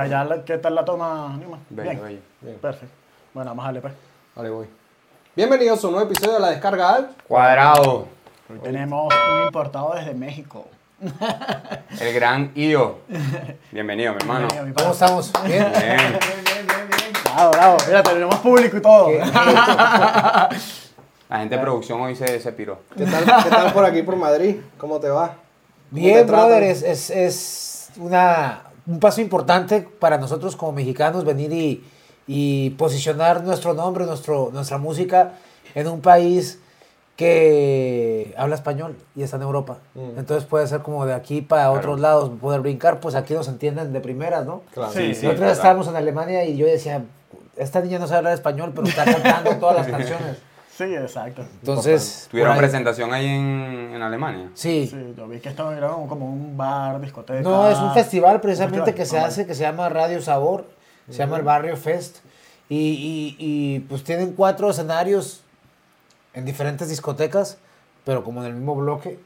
allá, ¿qué tal la toma, Nima? Bello, Bien. bello. Bien. Perfecto. Bueno, vamos a darle pues. Vale, voy. Bienvenidos a un nuevo episodio de La Descarga Al. Cuadrado, Hoy tenemos un importado desde México. el gran Io. Bienvenido, mi hermano. Bienvenido, mi ¿Cómo estamos? ¿Bien? Bien. Bien, bien, bien. Bravo, bravo. Mira, tenemos público y todo. La gente de producción hoy se, se piró. ¿Qué tal, ¿Qué tal por aquí, por Madrid? ¿Cómo te va? ¿Cómo Bien, brother, es, es, es una, un paso importante para nosotros como mexicanos venir y, y posicionar nuestro nombre, nuestro, nuestra música en un país que habla español y está en Europa. Mm. Entonces puede ser como de aquí para Claro. otros lados, poder brincar, pues aquí nos entienden de primeras, ¿no? Claro. Sí, Sí, Nosotros estábamos en Alemania y yo decía, esta niña no sabe hablar español, pero está cantando todas las canciones. Sí, exacto. Entonces, ¿Tuvieron ahí- presentación ahí en, en Alemania? Sí, Sí, yo vi que esto era como un bar, discoteca. No, es un festival precisamente festival, que se hace, que se llama Radio Sabor, se llama el Barrio Fest, y, y- y, pues tienen cuatro escenarios en diferentes discotecas, pero como en el mismo bloque,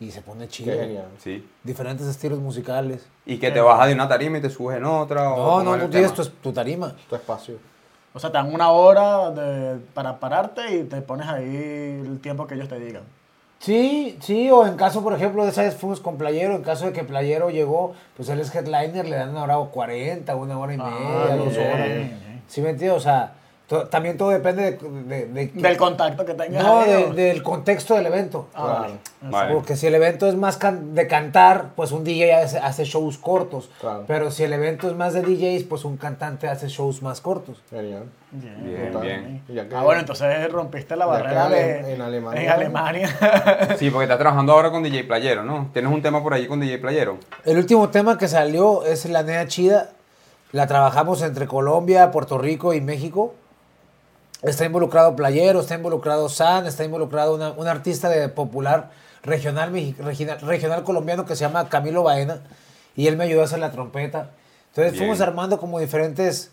y se pone chido. Sí. Diferentes estilos musicales. ¿Y que te bajas de una tarima y te subes en otra? o No, cómo no, tú tienes tu, tu tarima. Tu espacio. O sea, te dan una hora de- para pararte y te pones ahí el tiempo que ellos te digan. Sí, sí, o en caso, por ejemplo, de esa vez fuimos con Playero, en caso de que Playero llegó, pues él es headliner, le dan una hora o 40, una hora y media, Ah, dos bien, horas. ¿Sí me entiendes? O sea, to- también todo depende de... de- de que- Del contacto que tengas. No, ¿o? del contexto del evento. Ah, vale. Vale. Porque si el evento es más can- de cantar, pues un DJ hace, hace shows cortos. Claro. Pero si el evento es más de DJs, pues un cantante hace shows más cortos. Genial. Bien, Bien, bien. Que- Ah, bueno, entonces rompiste la barrera de, en Alemania. En Alemania. Sí, porque estás trabajando ahora con DJ Playero, ¿no? ¿Tienes un tema por ahí con DJ Playero? El último tema que salió es La Nea Chida. La trabajamos entre Colombia, Puerto Rico y México. Está involucrado Playero, está involucrado San, está involucrado una- un artista de popular regional, regional, regional colombiano que se llama Camilo Baena. Y él me ayudó a hacer la trompeta. Entonces Bien. fuimos armando como diferentes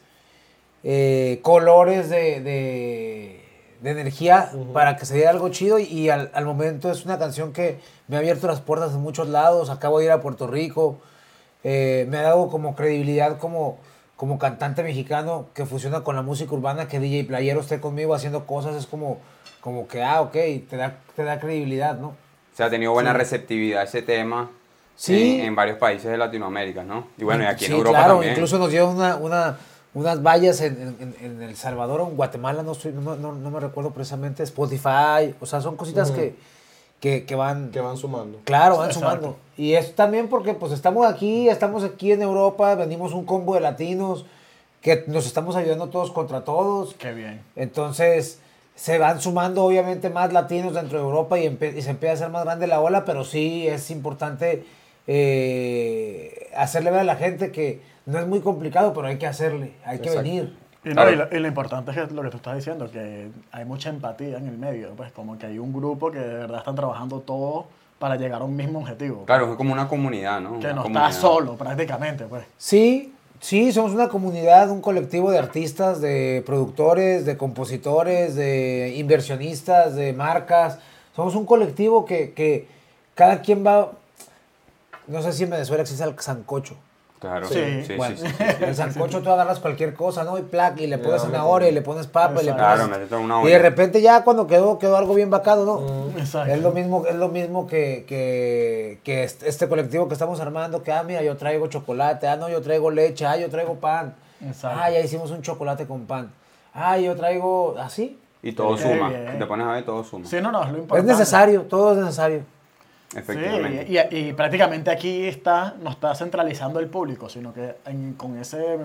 eh, colores de, de- de energía para que se diera algo chido. Y al, al momento es una canción que me ha abierto las puertas en muchos lados. Acabo de ir a Puerto Rico. Eh, me ha dado como credibilidad como, como cantante mexicano que fusiona con la música urbana, que DJ Playero esté conmigo haciendo cosas, es como, como que, ah, ok, te da, te da credibilidad, ¿no? O sea, ha tenido buena receptividad ese tema Sí. en, en varios países de Latinoamérica, ¿no? Y bueno, y aquí en Europa claro, también. incluso nos dio una, una, unas vallas en, en- en El Salvador o en Guatemala, no, estoy, no, no- no me recuerdo precisamente, Spotify, o sea, son cositas que, que, que van... Que van sumando. Claro, van Exacto. sumando. Y es también porque pues estamos aquí, estamos aquí en Europa, venimos un combo de latinos, que nos estamos ayudando todos contra todos. Qué bien. Entonces se van sumando obviamente más latinos dentro de Europa y, se empieza a hacer más grande la ola, pero sí es importante eh, hacerle ver a la gente que no es muy complicado, pero hay que hacerle, hay que Exacto. venir. Y, no, y lo, y lo importante es que lo que tú estás diciendo, que hay mucha empatía en el medio, pues como que hay un grupo que de verdad están trabajando todos para llegar a un mismo objetivo. Claro, es como una comunidad, ¿no? Que Una no comunidad. estás solo prácticamente, pues. Sí, sí, somos una comunidad, un colectivo de artistas, de productores, de compositores, de inversionistas, de marcas. Somos un colectivo que, que cada quien va, no sé si en Venezuela existe el sancocho. Claro, Sí. sí, sí, Bueno, sí, sí, sí. el sancocho tú agarras cualquier cosa, ¿no? Y plac, y le pones zanahoria, y le pones papa, y le pones... Claro, una y de repente ya cuando quedó, quedó algo bien bacano, ¿no? Mm. Exacto. Es lo mismo, es lo mismo que, que, que este este colectivo que estamos armando, que ah, mira, yo traigo chocolate, ah, no, yo traigo leche, ah, yo traigo pan. Exacto. Ah, ya hicimos un chocolate con pan. Ah, yo traigo así. Y todo suma. Si te pones a ver, todo suma. Sí, no, no, es lo Es necesario, todo es necesario. Efectivamente. Sí, y, y prácticamente aquí está, no está centralizando el público, sino que en- con, ese,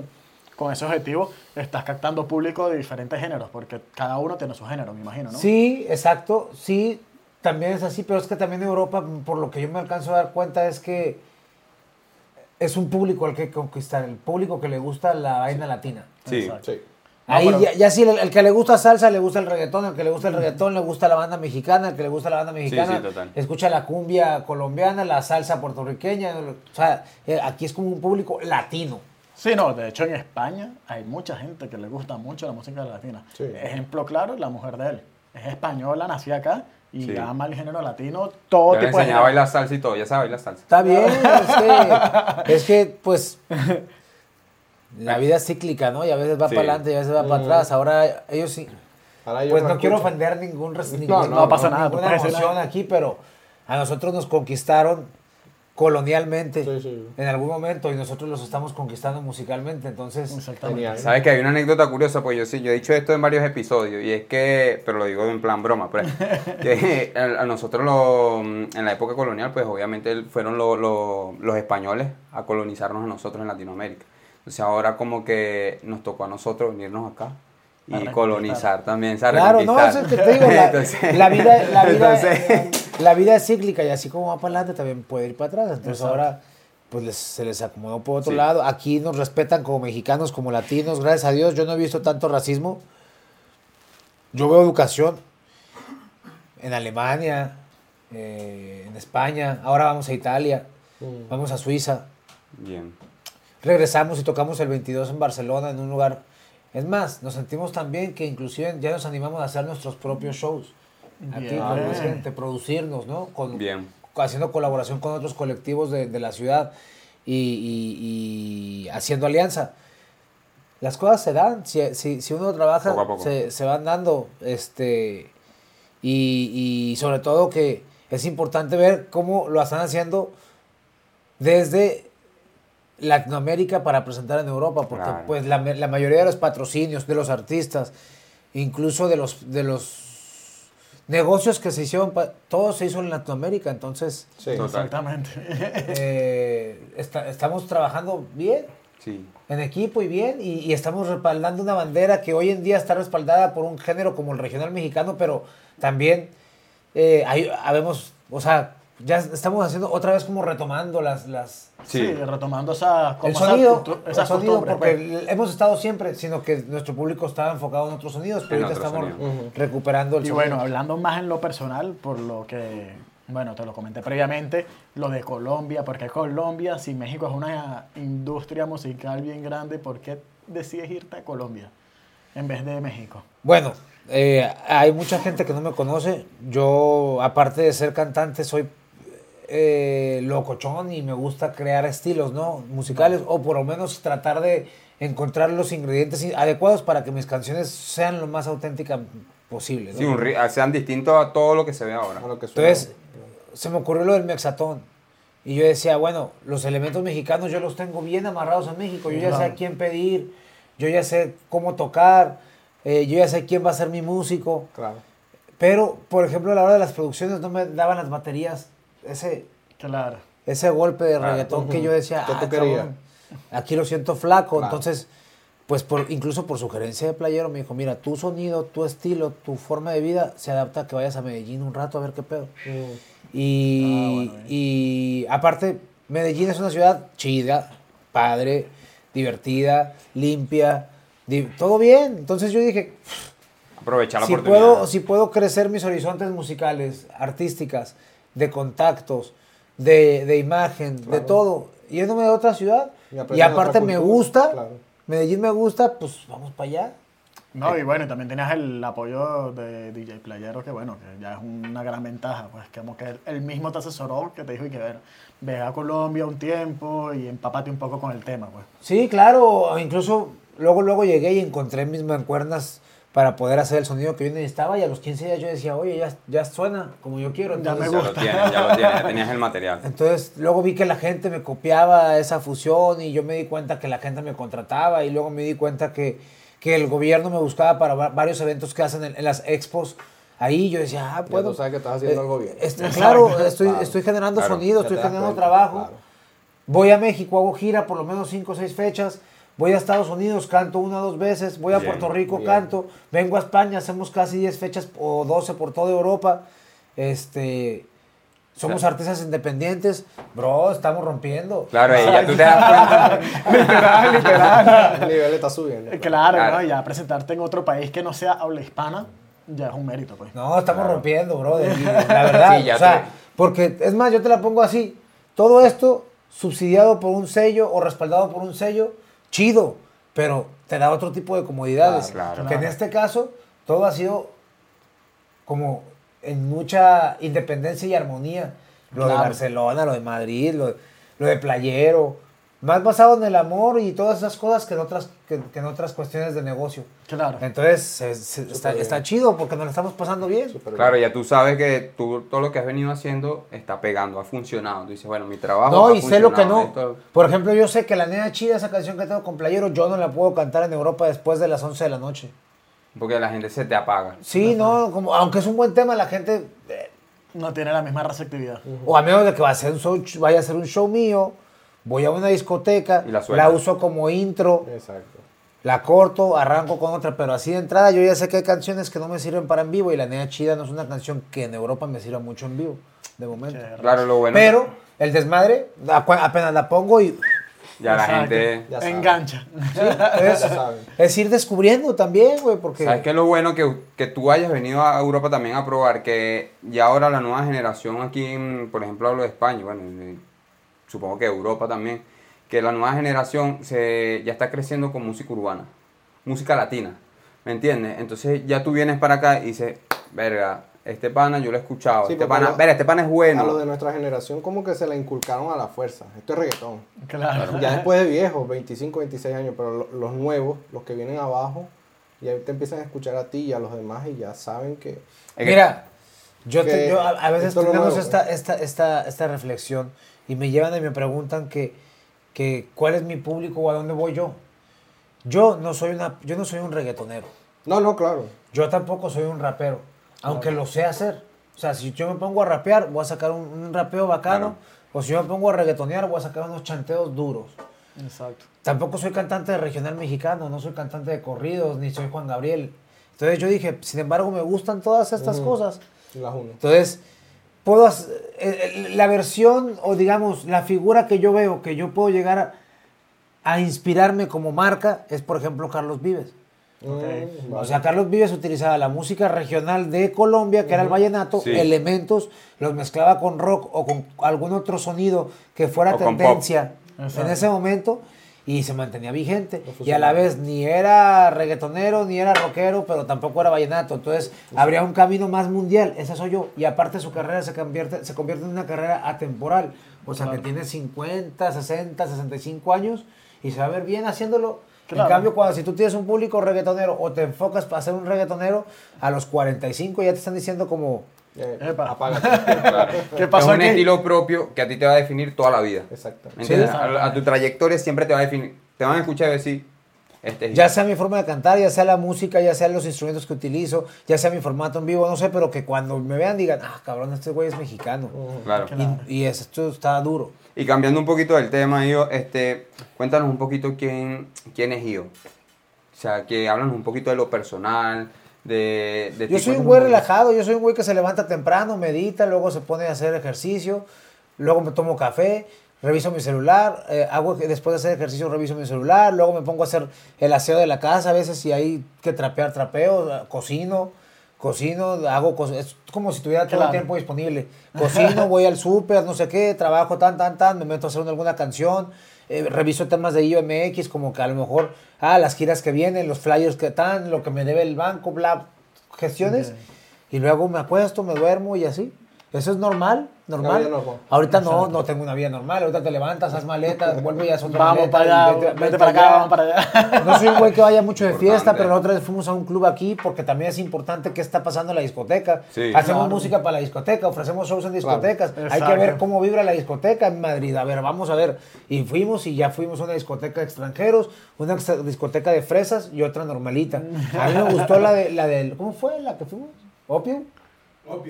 con ese objetivo estás captando público de diferentes géneros, porque cada uno tiene su género, me imagino, ¿no? Sí, exacto, sí, también es así, pero es que también en Europa, por lo que yo me alcanzo a dar cuenta, es que es un público al que conquistar, el público que le gusta la vaina latina. Sí. Exacto. Sí. No, Ahí pero- ya, ya si el, el que le gusta salsa le gusta el reggaetón, el que le gusta el reggaetón le gusta la banda mexicana, el que le gusta la banda mexicana sí, total. escucha la cumbia colombiana, la salsa puertorriqueña, o sea, eh, aquí es como un público latino. Sí, no, de hecho en España hay mucha gente que le gusta mucho la música latina. Sí. Ejemplo claro, la mujer de él. Es española, nacida acá y Sí. ama el género latino, todo le tipo de enseñaba a género. bailar salsa y todo, ya sabe bailar salsa. Está bien, es que, es que, pues La vida es cíclica, ¿no? Y a veces va Sí. para adelante y a veces va para atrás. Ahora ellos sí. Ahora Pues no quiero ofender ningún, res- No, ningún- no pasa nada, ninguna emoción nada. aquí, pero a nosotros nos conquistaron colonialmente Sí, sí. en algún momento y nosotros los estamos conquistando musicalmente. Entonces. Sabes que hay una anécdota curiosa, pues yo sí, yo he dicho esto en varios episodios, y es que, pero lo digo en plan broma, pues, que a, a nosotros lo- en la época colonial, pues obviamente fueron lo- lo- los españoles a colonizarnos a nosotros en Latinoamérica. Entonces ahora como que nos tocó a nosotros venirnos acá y colonizar también, ¿sabes? claro, no, es Reconquistar. el que te digo, la, Entonces- la vida, la, vida, entonces- la vida es cíclica y así como va para adelante también puede ir para atrás. Entonces Exacto. ahora pues les- se les acomodó por otro Sí. lado. Aquí nos respetan como mexicanos, como latinos. Gracias a Dios yo no he visto tanto racismo. Yo veo educación en Alemania, eh, en España. Ahora vamos a Italia, Mm. vamos a Suiza. Bien. Regresamos y tocamos el 22 en Barcelona, en un lugar. Es más, nos sentimos tan bien que inclusive ya nos animamos a hacer nuestros propios shows. Aquí, Bien. con más gente, producirnos, ¿no? Con, Bien. Haciendo colaboración con otros colectivos de, de la ciudad y, y- y haciendo alianza. Las cosas se dan, si, si, si uno trabaja, Poco poco. Se, se van dando. Este, y, y sobre todo que es importante ver cómo lo están haciendo desde Latinoamérica para presentar en Europa, porque Claro. pues la, la mayoría de los patrocinios de los artistas, incluso de los de los negocios que se hicieron, todo se hizo en Latinoamérica, entonces Sí. Exactamente. eh, está- estamos trabajando bien Sí. en equipo y bien y, y estamos respaldando una bandera que hoy en día está respaldada por un género como el regional mexicano, pero también eh, hay, habemos, o sea, ya estamos haciendo otra vez como retomando las, las Sí, Sí. retomando esa, como el esa sonido, cultu- el sonido porque pues. hemos estado siempre, sino que nuestro público estaba enfocado en otros sonidos, pero En ahorita estamos sonidos. Ujú. recuperando el Y sonido. bueno, hablando más en lo personal, por lo que, bueno, te lo comenté previamente, lo de Colombia, porque Colombia, si México es una industria musical bien grande, ¿por qué decides irte a Colombia en vez de México? Bueno, eh, hay mucha gente que no me conoce. Yo, aparte de ser cantante, soy eh, locochón y me gusta crear estilos, ¿no? Musicales, o por lo menos tratar de encontrar los ingredientes adecuados para que mis canciones sean lo más auténticas posible. ¿no? Sí, un ri- sean distintos a todo lo que se ve ahora. A lo que. Entonces, se me ocurrió lo del mexatón. Y yo decía, bueno, los elementos mexicanos yo los tengo bien amarrados en México. Yo ya sé a quién pedir, yo ya sé cómo tocar, eh, yo ya sé quién va a ser mi músico. Claro. Pero, por ejemplo, a la hora de las producciones no me daban las baterías ese, Claro. ese golpe de Claro. reggaetón que yo decía, ¿Qué tú "Ah, querías?" cabrón, aquí lo siento flaco. Claro. Entonces, pues por, incluso por sugerencia de Playero me dijo, mira, tu sonido, tu estilo, tu forma de vida se adapta a que vayas a Medellín un rato a ver qué pedo. Mm. Y, Ah, bueno, y aparte, Medellín es una ciudad chida, padre, divertida, limpia, di- todo bien. Entonces yo dije, Aprovechar la si oportunidad. puedo, si puedo crecer mis horizontes musicales, artísticas, de contactos, de, de imagen, de todo, yéndome a otra ciudad, Y aparte me cultura, gusta, claro. Medellín me gusta, pues vamos para allá. No, y bueno, también tenías el apoyo de DJ Playero, que bueno, que ya es una gran ventaja, pues que como que él mismo te asesoró, que te dijo y que ver, ve a Colombia un tiempo y empápate un poco con el tema, pues. Sí, claro, incluso luego, luego llegué y encontré mis mancuernas para poder hacer el sonido que yo necesitaba y a los 15 días yo decía, oye, ya, ya suena como yo quiero. Ya me Entonces, Ya lo gusta. tienes, ya lo tienes, ya tenías el material. Entonces, luego vi que la gente me copiaba esa fusión y yo me di cuenta que la gente me contrataba y luego me di cuenta que, que el gobierno me buscaba para va- varios eventos que hacen en, en las expos. Ahí yo decía, ah, Ya puedo. sabes que estás haciendo eh, algo bien. este, claro, estoy, Claro. estoy generando Claro, sonido, estoy generando cuenta, trabajo. claro. Voy a México, hago gira por lo menos 5 o 6 fechas. Voy a Estados Unidos, canto una o dos veces. Voy a Bien, Puerto Rico, bien. canto. Vengo a España, hacemos casi 10 fechas o 12 por toda Europa. Este, somos Claro. artistas independientes. Bro, estamos rompiendo. Claro, y ya tú te das cuenta. literal, literal. El nivel está subiendo. Claro, Claro. ¿no? Y ya presentarte en otro país que no sea habla hispana, ya es un mérito, pues. No, estamos Claro. rompiendo, bro. La verdad. Sí, ya o sea, te- porque es más, yo te la pongo así. Todo esto subsidiado por un sello o respaldado por un sello, chido, pero te da otro tipo de comodidades. Claro, claro. Que en este caso, todo ha sido como en mucha independencia y armonía. Lo de. Barcelona, lo de Madrid, lo, lo de Playero, más basado en el amor y todas esas cosas que en otras, que, que en otras cuestiones de negocio. Claro. Entonces, se- se- está, bien. está chido porque nos la estamos pasando bien. Súper Claro, bien. ya tú sabes que tú todo lo que has venido haciendo está pegando, ha funcionado. Tú dices, bueno, mi trabajo No, ha y sé lo que no. esto- Por ejemplo, yo sé que la nena chida, esa canción que tengo con Playero, yo no la puedo cantar en Europa después de las 11 de la noche. porque la gente se te apaga. Sí, no, como, aunque es un buen tema, la gente, eh, No tiene la misma receptividad. o a menos de que va a ser un show- vaya a ser un show mío, voy a una discoteca, Y la la, uso como intro, Exacto. la corto, arranco con otra, pero así de entrada yo ya sé que hay canciones que no me sirven para en vivo y la nena chida no es una canción que en Europa me sirva mucho en vivo, de momento. Claro, lo bueno. Pero el desmadre, apenas la pongo y ya la gente. Ya. Engancha. es, saben. es ir descubriendo también, güey, porque... ¿Sabes qué es lo bueno que, que tú hayas venido a Europa también a probar? Que ya ahora la nueva generación aquí, en, por ejemplo, hablo de España, bueno, supongo que Europa también, que la nueva generación se, ya está creciendo con música urbana, música latina, ¿me entiendes? Entonces ya tú vienes para acá y dices, verga, este pana yo lo he escuchado, Sí, este pana, lo- este pana es A bueno. los de nuestra generación como que se la inculcaron a la fuerza. Esto es reggaetón. Claro. Ya después de viejos, 25, 26 años, pero lo- los nuevos, los que vienen abajo, ya te empiezan a escuchar a ti y a los demás y ya saben que... Es que- Mira, yo, te- yo a, a veces lo tenemos nuevo, esta, pues. esta, esta, esta reflexión y me llevan y me preguntan que, que cuál es mi público o a dónde voy yo. Yo no soy una, yo no soy un reggaetonero. No, no, claro. Yo tampoco soy un rapero, aunque lo sé hacer. O sea, si yo me pongo a rapear, voy a sacar un, un rapeo bacano. Claro. O si yo me pongo a reggaetonear, voy a sacar unos chanteos duros. Exacto. Tampoco soy cantante de regional mexicano, no soy cantante de corridos, ni soy Juan Gabriel. Entonces yo dije, sin embargo, me gustan todas estas Ujú. cosas. Las uno. Entonces, puedo eh, eh, la versión o digamos la figura que yo veo que yo puedo llegar a, a inspirarme como marca es por ejemplo Carlos Vives. Mm, O sea, Carlos Vives utilizaba la música regional de Colombia, que era el vallenato, Sí. elementos, los mezclaba con rock o con algún otro sonido que fuera O tendencia en ese momento y se mantenía vigente. Y a la vez ni era reggaetonero, ni era rockero, pero tampoco era vallenato. Entonces habría un camino más mundial, ese soy yo. Y aparte su carrera se convierte, se convierte en una carrera atemporal. O sea, que tiene 50, 60, 65 años y se va a ver bien haciéndolo. Claro. En cambio, cuando si tú tienes un público reggaetonero o te enfocas para ser un reggaetonero, a los 45 ya te están diciendo como... Eh, Epa. apágate. Claro. ¿Qué pasó es un aquí? estilo propio que a ti te va a definir toda la vida. Exacto. Sí. a, a tu trayectoria siempre te va a definir. Te van a escuchar y decir, este es Ya sea mi forma de cantar, ya sea la música, ya sea los instrumentos que utilizo, ya sea mi formato en vivo, no sé, pero que cuando me vean digan, ah, cabrón, este güey es mexicano. Claro. Claro. Y, y esto está duro. Y cambiando un poquito del tema, Io, este, cuéntanos un poquito quién, quién es Io. O sea, que háblanos un poquito de lo personal, de... de Yo soy un güey relajado, yo soy un güey que se levanta temprano, medita, luego se pone a hacer ejercicio, luego me tomo café, reviso mi celular, eh, hago después de hacer ejercicio reviso mi celular, luego me pongo a hacer el aseo de la casa, a veces si hay que trapear, trapeo, cocino, cocino, hago cosas, es como si tuviera todo Claro. el tiempo disponible. Cocino, voy al súper, no sé qué, trabajo tan, tan, tan, me meto a hacer alguna canción, eh, reviso temas de IOMX, como que a lo mejor, ah, las giras que vienen, los flyers que están, lo que me debe el banco, bla, gestiones, y luego me acuesto, me duermo y así. Eso es normal, normal. vida normal. Ahorita no, no tengo una vida normal. Ahorita te levantas, haz maletas, vuelve y haz otra Vamos maleta, para allá, vete- vete, vete para acá, vamos para allá. No soy un güey que vaya mucho de fiesta, pero la otra vez fuimos a un club aquí porque también es importante qué está pasando en la discoteca. Sí. Hacemos Claro. música para la discoteca, ofrecemos shows en discotecas. Hay que ver cómo vibra la discoteca en Madrid. A ver, vamos a ver. Y fuimos y ya fuimos a una discoteca de extranjeros, una discoteca de fresas y otra normalita. A mí me gustó la de la del ¿cómo fue la que fuimos? Opium.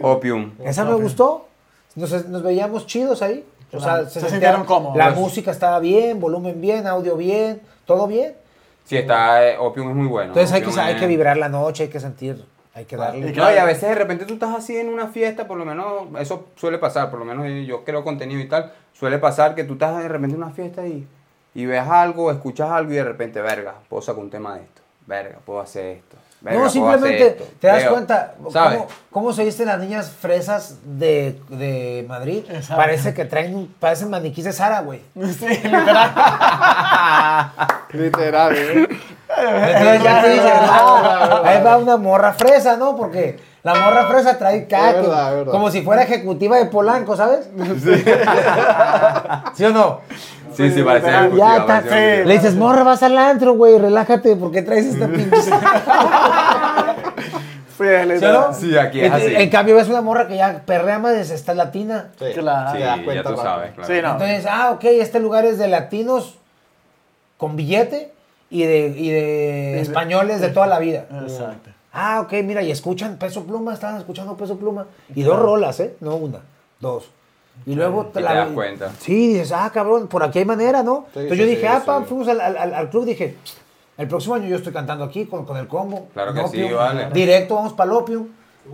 Opium. Esa me gustó. Nos, nos veíamos chidos ahí. O sea, Claro. Se sintieron cómodos. La música estaba bien, volumen bien, audio bien, todo bien. Sí, está, eh, Opium es muy bueno. Entonces hay que, hay que vibrar la noche, hay que sentir, hay que darle. Y No, y a veces de repente tú estás así en una fiesta, por lo menos eso suele pasar, por lo menos yo creo contenido y tal, suele pasar que tú estás de repente en una fiesta y, y ves algo, escuchas algo y de repente, verga, puedo sacar un tema de esto, verga, puedo hacer esto. Verga, no, simplemente esto, te das veo, cuenta cómo, cómo se visten las niñas fresas de, de Madrid. Exacto. Parece que traen, parecen maniquís de Sara, güey. Sí, literal. Literal, ¿eh? Entonces ya te dices, ah, ahí va una morra fresa, ¿no? Porque la morra fresa trae caco, verdad, es verdad. como si fuera ejecutiva de Polanco, ¿sabes? Sí. o no? Sí, sí, parece literal. algo, Ya sí, está. Sí. Le dices, morra, vas al antro, güey, relájate, ¿por qué traes esta pinche? Sí, es ¿Sí o literal. no? Sí, aquí es así. En cambio, ves una morra que ya perrea más, está latina. Sí, Claro. Sí, das ya cuenta tú sabes, claro. Sí, no. Entonces, ah, ok, este lugar es de latinos con billete y de, y de españoles de toda la vida. Exacto. Ah, ok, mira, y escuchan Peso Pluma, estaban escuchando Peso Pluma. Y dos rolas, ¿eh? No una, dos. Y luego Y te das cuenta. Sí, dices, ah, cabrón, por aquí hay manera, ¿no? Sí, Entonces sí, yo dije, sí, ah, sí. pam, fuimos al, al, al- club, dije, el próximo año yo estoy cantando aquí con, con el combo. Claro que sí, vale. Directo, vamos para el Opium.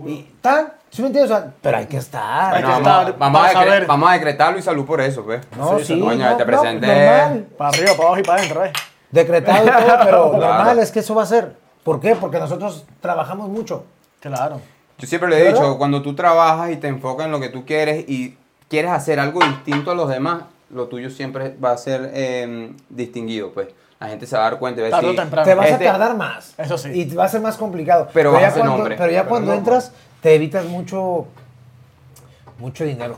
Y tan, ¿sí me entiendes? O sea, pero hay que estar. Bueno, que vamos, estar vamos a saber. vamos a decretarlo y salud por eso, pues. no, sí, sí, coño, no, te no, presenté. normal. Para arriba, para abajo y para adentro, ¿eh? Decretado y todo, pero Claro. normal es que eso va a ser. ¿Por qué? Porque nosotros trabajamos mucho. Claro. Yo siempre le he ¿Verdad? dicho, cuando tú trabajas y te enfocas en lo que tú quieres y quieres hacer algo distinto a los demás, lo tuyo siempre va a ser eh, distinguido, pues. La gente se va a dar cuenta y va a decir. Te vas Este- a tardar más. Eso sí. Y va a ser más complicado. Pero vas ya a cuando, nombre. Pero ya Pero cuando no, entras, te evitas mucho, mucho dinero.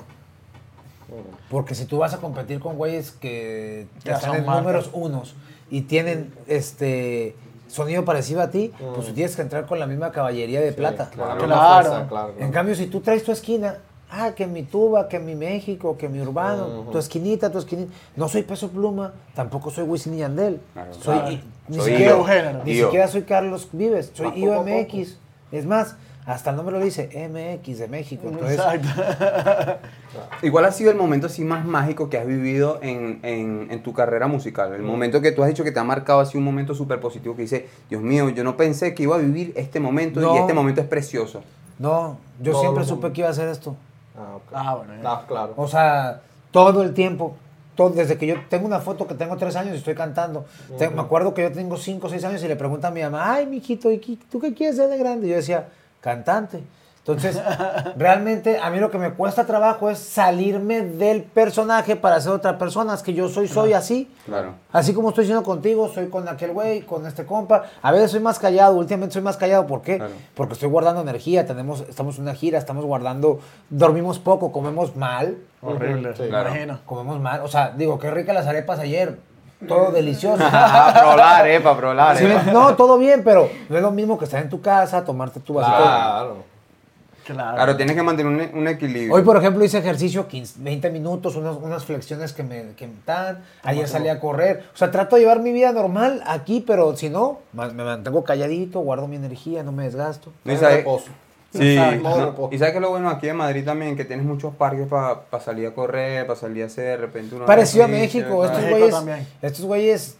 Porque si tú vas a competir con güeyes que Ya están son en marcas. números unos y tienen este sonido parecido a ti, pues tú tienes que entrar con la misma caballería de plata. Claro, Claro. fuerza, claro. En cambio, si tú traes tu esquina, ah, que mi tuba, que mi México, que mi urbano, tu esquinita, tu esquinita. No soy peso pluma, tampoco soy Wisin y Yandel. Claro. soy, Claro. y- ni, Soy siquiera, ni soy Carlos Vives, soy poco. IOMX. Es más, hasta el nombre lo dice MX de México. Entonces, Exacto. Igual ha sido el momento así más mágico que has vivido en, en- en tu carrera musical. El momento que tú has dicho que te ha marcado así un momento súper positivo que dice, Dios mío, yo no pensé que iba a vivir este momento No. y este momento es precioso. no, yo siempre supe que iba a hacer esto. Ah, ok. Ah, bueno, ya. Ah, claro. O sea, todo el tiempo. Todo, desde que yo tengo una foto que tengo tres años y estoy cantando. Te- me acuerdo que yo tengo cinco o seis años y le pregunta a mi mamá, ay, mijito, ¿y qué- tú qué quieres ser de grande? Y yo decía, cantante. Entonces, realmente a mí lo que me cuesta trabajo es salirme del personaje para ser otra persona. Es que yo soy, soy así. Claro. Así como estoy siendo contigo, soy con aquel güey, con este compa. A veces soy más callado, últimamente soy más callado. ¿Por qué? Claro. Porque estoy guardando energía, tenemos, estamos en una gira, estamos guardando, dormimos poco, comemos mal, Horrible. Sí. Claro. imagino. comemos mal. O sea, digo, qué rica las arepas ayer, todo delicioso. Ah, probar, eh, para probar. Sí, no, todo bien, pero no es lo mismo que estar en tu casa, tomarte tu vasito. Claro. Claro. Claro, tienes que mantener un, un equilibrio. Hoy, por ejemplo, hice ejercicio 15, 20 minutos, unas, unas flexiones que me, que me dan. Ayer salí a correr. O sea, trato de llevar mi vida normal aquí, pero si no, me mantengo calladito, guardo mi energía, no me desgasto. No, y sabes- reposo. Sí, no, y sabes que lo bueno aquí en Madrid también, que tienes muchos parques para salir a correr, para salir a hacer de repente uno Parecido a México. Estos México güeyes, estos güeyes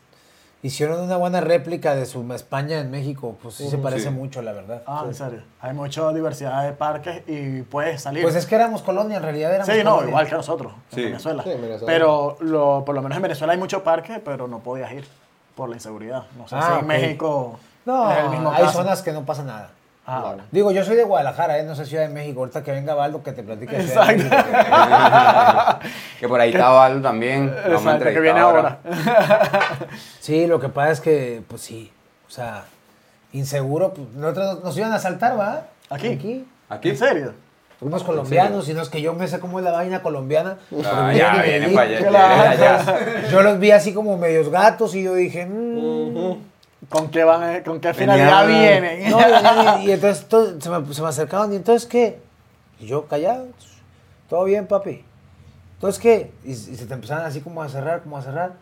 hicieron una buena réplica de su España en México. Pues sí se parece Sí. mucho, la verdad. Ah, en serio. Hay mucha diversidad de parques y puedes salir. Pues es que éramos colonia, en realidad éramos Sí, no, colonia. igual que nosotros, en Sí. Venezuela. Sí, en Venezuela. Pero lo, por lo menos en Venezuela hay muchos parques, pero no podías ir por la inseguridad. No sé Ah, si en. México No, es el mismo hay caso. zonas que no pasa nada. Ah, bueno. Digo, yo soy de Guadalajara, ¿eh? no sé Ciudad de México. Ahorita que venga Baldo que te platique. Exacto. México. que por ahí está Valdo también. vamos Exacto, que entrevistar viene ahora. Sí, lo que pasa es que, pues sí, o sea, inseguro, pues, nosotros nos iban a asaltar, ¿va? ¿Aquí? Aquí. ¿Aquí? ¿En serio? Unos colombianos, y no es que yo me sé cómo es la vaina colombiana. Ah, ya, vienen para allá. Yo los vi así como medios gatos y yo dije, mm, ¿Con qué, van, a- ¿Con qué finalidad vienen? no, y, y- y entonces to- se, me, se me acercaban y entonces qué? Y yo callado, todo bien papi. Entonces qué? Y, y se te empezaban así como a cerrar, como a cerrar.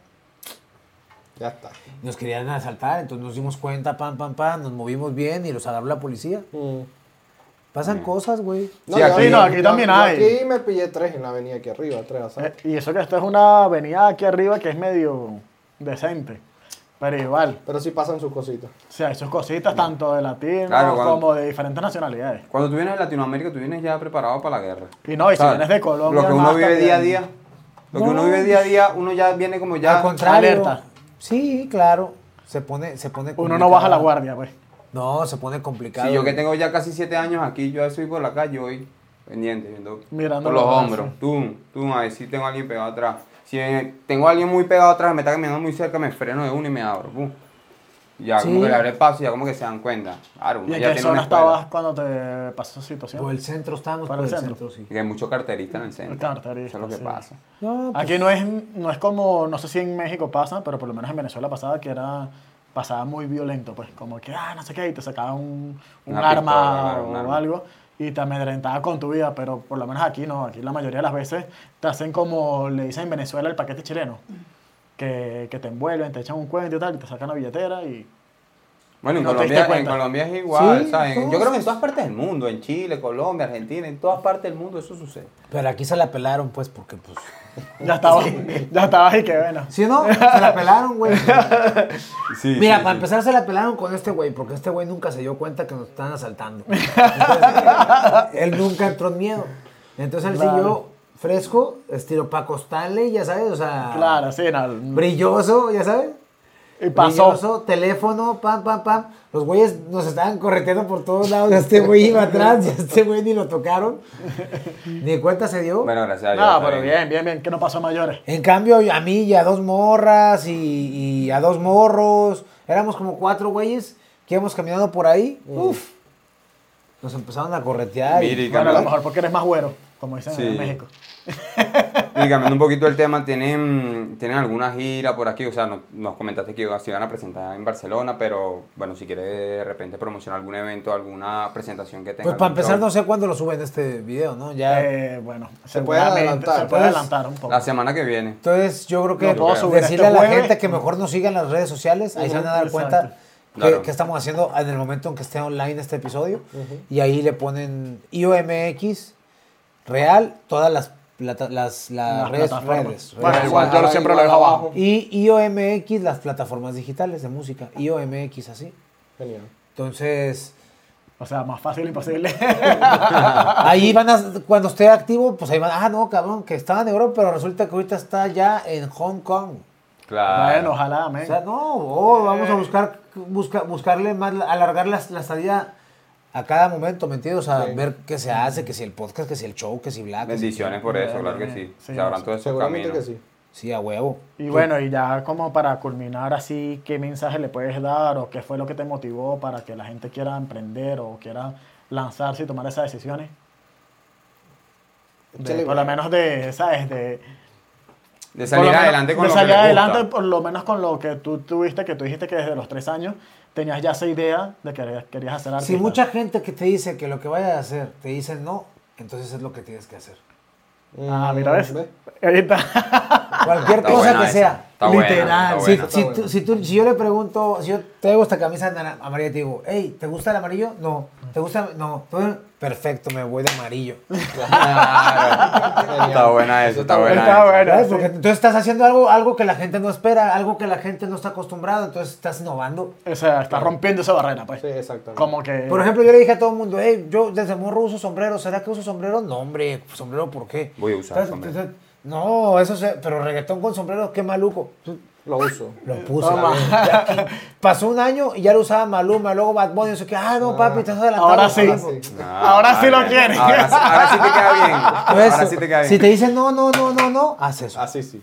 Ya está. Nos querían asaltar, entonces nos dimos cuenta, pam, pam, pam, nos movimos bien y los agarró la policía. Mm. Pasan cosas, güey. No, Sí, aquí- no, aquí yo- también yo hay. Aquí me pillé tres en la avenida aquí arriba, tres Eh, asaltos. y eso que esto es una avenida aquí arriba que es medio decente. Pero igual, Pero sí pasan sus cositas. o sea, hay sus cositas tanto de latinos Claro, cuando- como de diferentes nacionalidades. Cuando tú vienes de Latinoamérica, tú vienes ya preparado para la guerra. Y no, y si ¿Sabes? vienes de Colombia. Lo que uno vive también. día a día. Lo que No. uno vive día a día, uno ya viene como ya. Al contrario. alerta. Sí, claro. Se pone, se pone Uno no baja la complicado. guardia, pues. No, se pone complicado. Si yo que tengo ya casi siete años aquí, yo soy por la calle hoy pendiente, viendo Mirando por los hombros. Tú, tú, a ver si tengo a alguien pegado atrás. Si tengo a alguien muy pegado atrás, me está caminando muy cerca, me freno de uno y me abro. pum. Ya como Sí. que le abre paso y ya como que se dan cuenta. Claro, ¿Y en ya qué tiene una zona estabas cuando te pasó esa situación? Por el centro estábamos, Por el el centro. centro, sí. Y hay muchos carteristas en el centro. Carterista, Eso es lo que sí. pasa. No, pues, Aquí no es, no es como, no sé si en México pasa, pero por lo menos en Venezuela pasaba que era, pasaba muy violento, pues como que, ah, no sé qué, y te sacaba un, un arma pistola, claro, un o arma. algo y te amedrentaba con tu vida, pero por lo menos aquí no, aquí la mayoría de las veces te hacen como le dicen en Venezuela el paquete chileno, que, que te envuelven, te echan un cuento y tal, y te sacan la billetera y... Bueno, en, No Colombia, en. Colombia es igual, Sí, ¿sabes? Yo creo que en todas partes del mundo, en Chile, Colombia, Argentina, en todas partes del mundo eso sucede. Pero aquí se la pelaron, pues, porque, pues... Ya estaba, ya estaba ahí que bueno. ¿Sí no? Se la pelaron, güey. Sí, Mira, sí, para sí. empezar se la pelaron con este güey, porque este güey nunca se dio cuenta que nos estaban asaltando. Entonces, él nunca entró en miedo. Entonces él Claro. siguió fresco, estilo para acostarle, ya sabes, o sea... Claro, sí, no, Brilloso, ya sabes. Y pasó. Brilloso, teléfono, pam, pam, pam. Los güeyes nos estaban correteando por todos lados. Este güey iba atrás este güey ni lo tocaron. Ni cuenta se dio. Bueno, gracias a Dios. No, pero bien, bien, bien, que no pasó mayores. En cambio, a mí y a dos morras y, y a dos morros, éramos como cuatro güeyes que íbamos caminando por ahí. Uf, nos empezaron a corretear. y- Mire, y Bueno, a lo mejor porque eres más güero, como dicen Sí. en México. Y cambiando un poquito el tema, ¿tienen, ¿tienen alguna gira por aquí? O sea, no- nos comentaste que se iban a presentar en Barcelona, pero bueno, si quieres de repente promocionar algún evento, alguna presentación que tenga. pues para empezar, show. no sé cuándo lo suben este video, ¿no? Ya. Eh, bueno, Se puede adelantar. Se puede Entonces, adelantar un poco. La semana que viene. Entonces, yo creo que puedo subir decirle este a la jueves. gente que mejor nos siga en las redes sociales, ahí se van a dar Exacto. cuenta que, Claro. que estamos haciendo en el momento en que esté online este episodio. Y ahí le ponen IOMX real, todas las, las, las Las redes, plataformas. redes, Bueno, redes. igual yo Ahora siempre lo dejo abajo. Y IOMX, las plataformas digitales de música. IOMX, así. Genial. Entonces, O sea, más fácil imposible. ahí van a, cuando esté activo, pues ahí van, ah, no, cabrón, que estaba en Europa, pero resulta que ahorita está ya en Hong Kong. Claro. bueno, ojalá, O men. sea, no, oh, vamos a buscar, busca, buscarle más, alargar la, la estadía a cada momento, ¿me entiendes? O sea, Sí. ver qué se hace, que si el podcast, que si el show, que si Black. Bendiciones por eso, claro que sí. Sí, Se abran sí. todos esos Seguramente caminos. que sí. Sí, a huevo. Y bueno, y ya como para culminar así, ¿qué mensaje le puedes dar o qué fue lo que te motivó para que la gente quiera emprender o quiera lanzarse y tomar esas decisiones? De- por lo menos de, ¿sabes? De, De salir adelante con de lo salir que adelante gusta. por lo menos con lo que tú tuviste, que tú dijiste que desde los tres años tenías ya esa idea de que querías hacer arte. Si mucha gente que te dice que lo que vayas a hacer te dice no, entonces es lo que tienes que hacer. Ah, mira, ¿ves? Mm, ¿Ves? Ahorita. Cualquier Está cosa que esa, sea. Está buena, literal, está Si, buena. si, Está tú- si, tú- si yo le pregunto, si yo traigo esta camisa de amarilla y te digo, hey, ¿te gusta el amarillo? No. ¿Te gusta? No. Perfecto, me voy de amarillo. Claro. Está buena eso, está buena. Está buena. Sí. Porque entonces estás haciendo algo, algo que la gente no espera, algo que la gente no está acostumbrado, entonces estás innovando. O sea, estás rompiendo esa barrera, pues. Sí, exactamente. Como que. Por ejemplo, yo le dije a todo el mundo, hey, yo desde morro uso sombrero, ¿será que uso sombrero? No, hombre, sombrero, ¿por qué? Voy a usar Entonces, sombrero. entonces, No, eso se, pero reggaetón con sombrero, qué maluco. Lo uso. Lo aquí Pasó un año y ya lo usaba Maluma, luego Bad Bunny, sé qué. Ah, no, papi, estás adelantado. Ahora sí. Ahora tiempo". sí. Ah, Ahora sí lo quieres. Ahora, sí- ahora sí te queda bien. Entonces, Ahora sí te queda bien. Si te dicen no, no, no, no, no, haz eso. Así sí.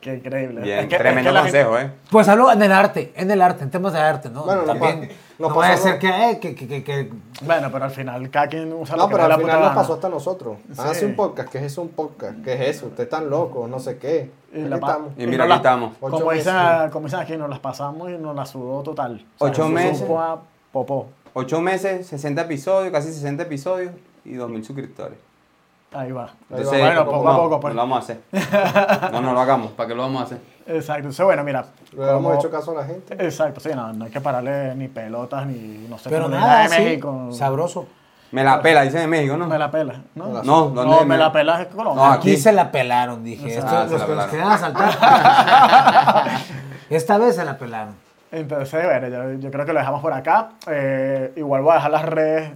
Qué increíble. Bien, Es que- es tremendo que gente- consejo, ¿eh? Pues hablo en el arte, en el arte, en temas de arte, ¿no? Bueno, no También. No, nos vaya a pasó ser que, eh, que, que, que, que- Bueno, pero al final cada quien usa lo No, que pero al la puta final nos gana. pasó hasta nosotros. Sí. Hace un podcast. ¿Qué es eso un podcast? ¿Qué es eso? Ustedes están locos, no sé qué. Y la estamos. Y mira, aquí estamos. Como dicen, como dicen aquí, nos las pasamos y nos la sudó total. Ocho meses. popó. Ocho meses, 60 episodios, casi 60 episodios y 2.000 suscriptores. Ahí va. Entonces, bueno, poco a poco, pues. Lo vamos a hacer. No, no lo hagamos. ¿Para qué lo vamos a hacer? Exacto. Entonces, bueno, mira. Le hemos como- hecho caso a la gente. Exacto, sí, no, no hay que pararle ni pelotas ni no sé Pero nada, de sí, México. sabroso. Me la pela, dicen en México, ¿no? Me la pela, ¿no? No, ¿dónde? No, me la pela es Colombia. No, Aquí Aquí. se la pelaron, dije. O sea, Esto- ah, los que nos querían asaltar. Esta vez se la pelaron. Entonces, bueno, yo, yo creo que lo dejamos por acá. Eh, igual voy a dejar las redes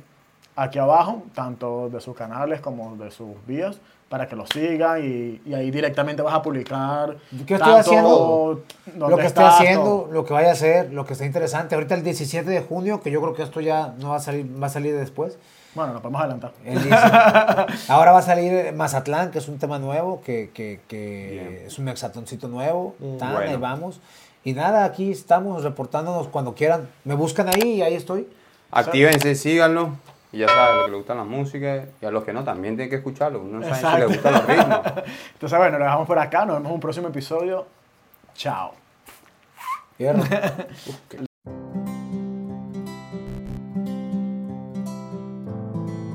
aquí abajo, tanto de sus canales como de sus vías, para que lo sigan y, y ahí directamente vas a publicar. ¿Qué estoy haciendo? Lo que estoy haciendo, todo. lo que vaya a hacer, lo que está interesante. Ahorita el 17 de junio, que yo creo que esto ya no va a salir, va a salir después. Bueno, lo podemos adelantar. El 17. Ahora va a salir Mazatlán, que es un tema nuevo, que, que, que Bien. es un mexatoncito nuevo. Mm, Tan, bueno. ahí vamos. Y nada, aquí estamos reportándonos cuando quieran. Me buscan ahí y ahí estoy. Actívense, síganlo. Y ya saben, lo que les gusta la música y a los que no también tienen que escucharlo. Uno no sabe si les gustan los ritmos. Entonces, bueno, lo dejamos por acá. Nos vemos en un próximo episodio. Chao.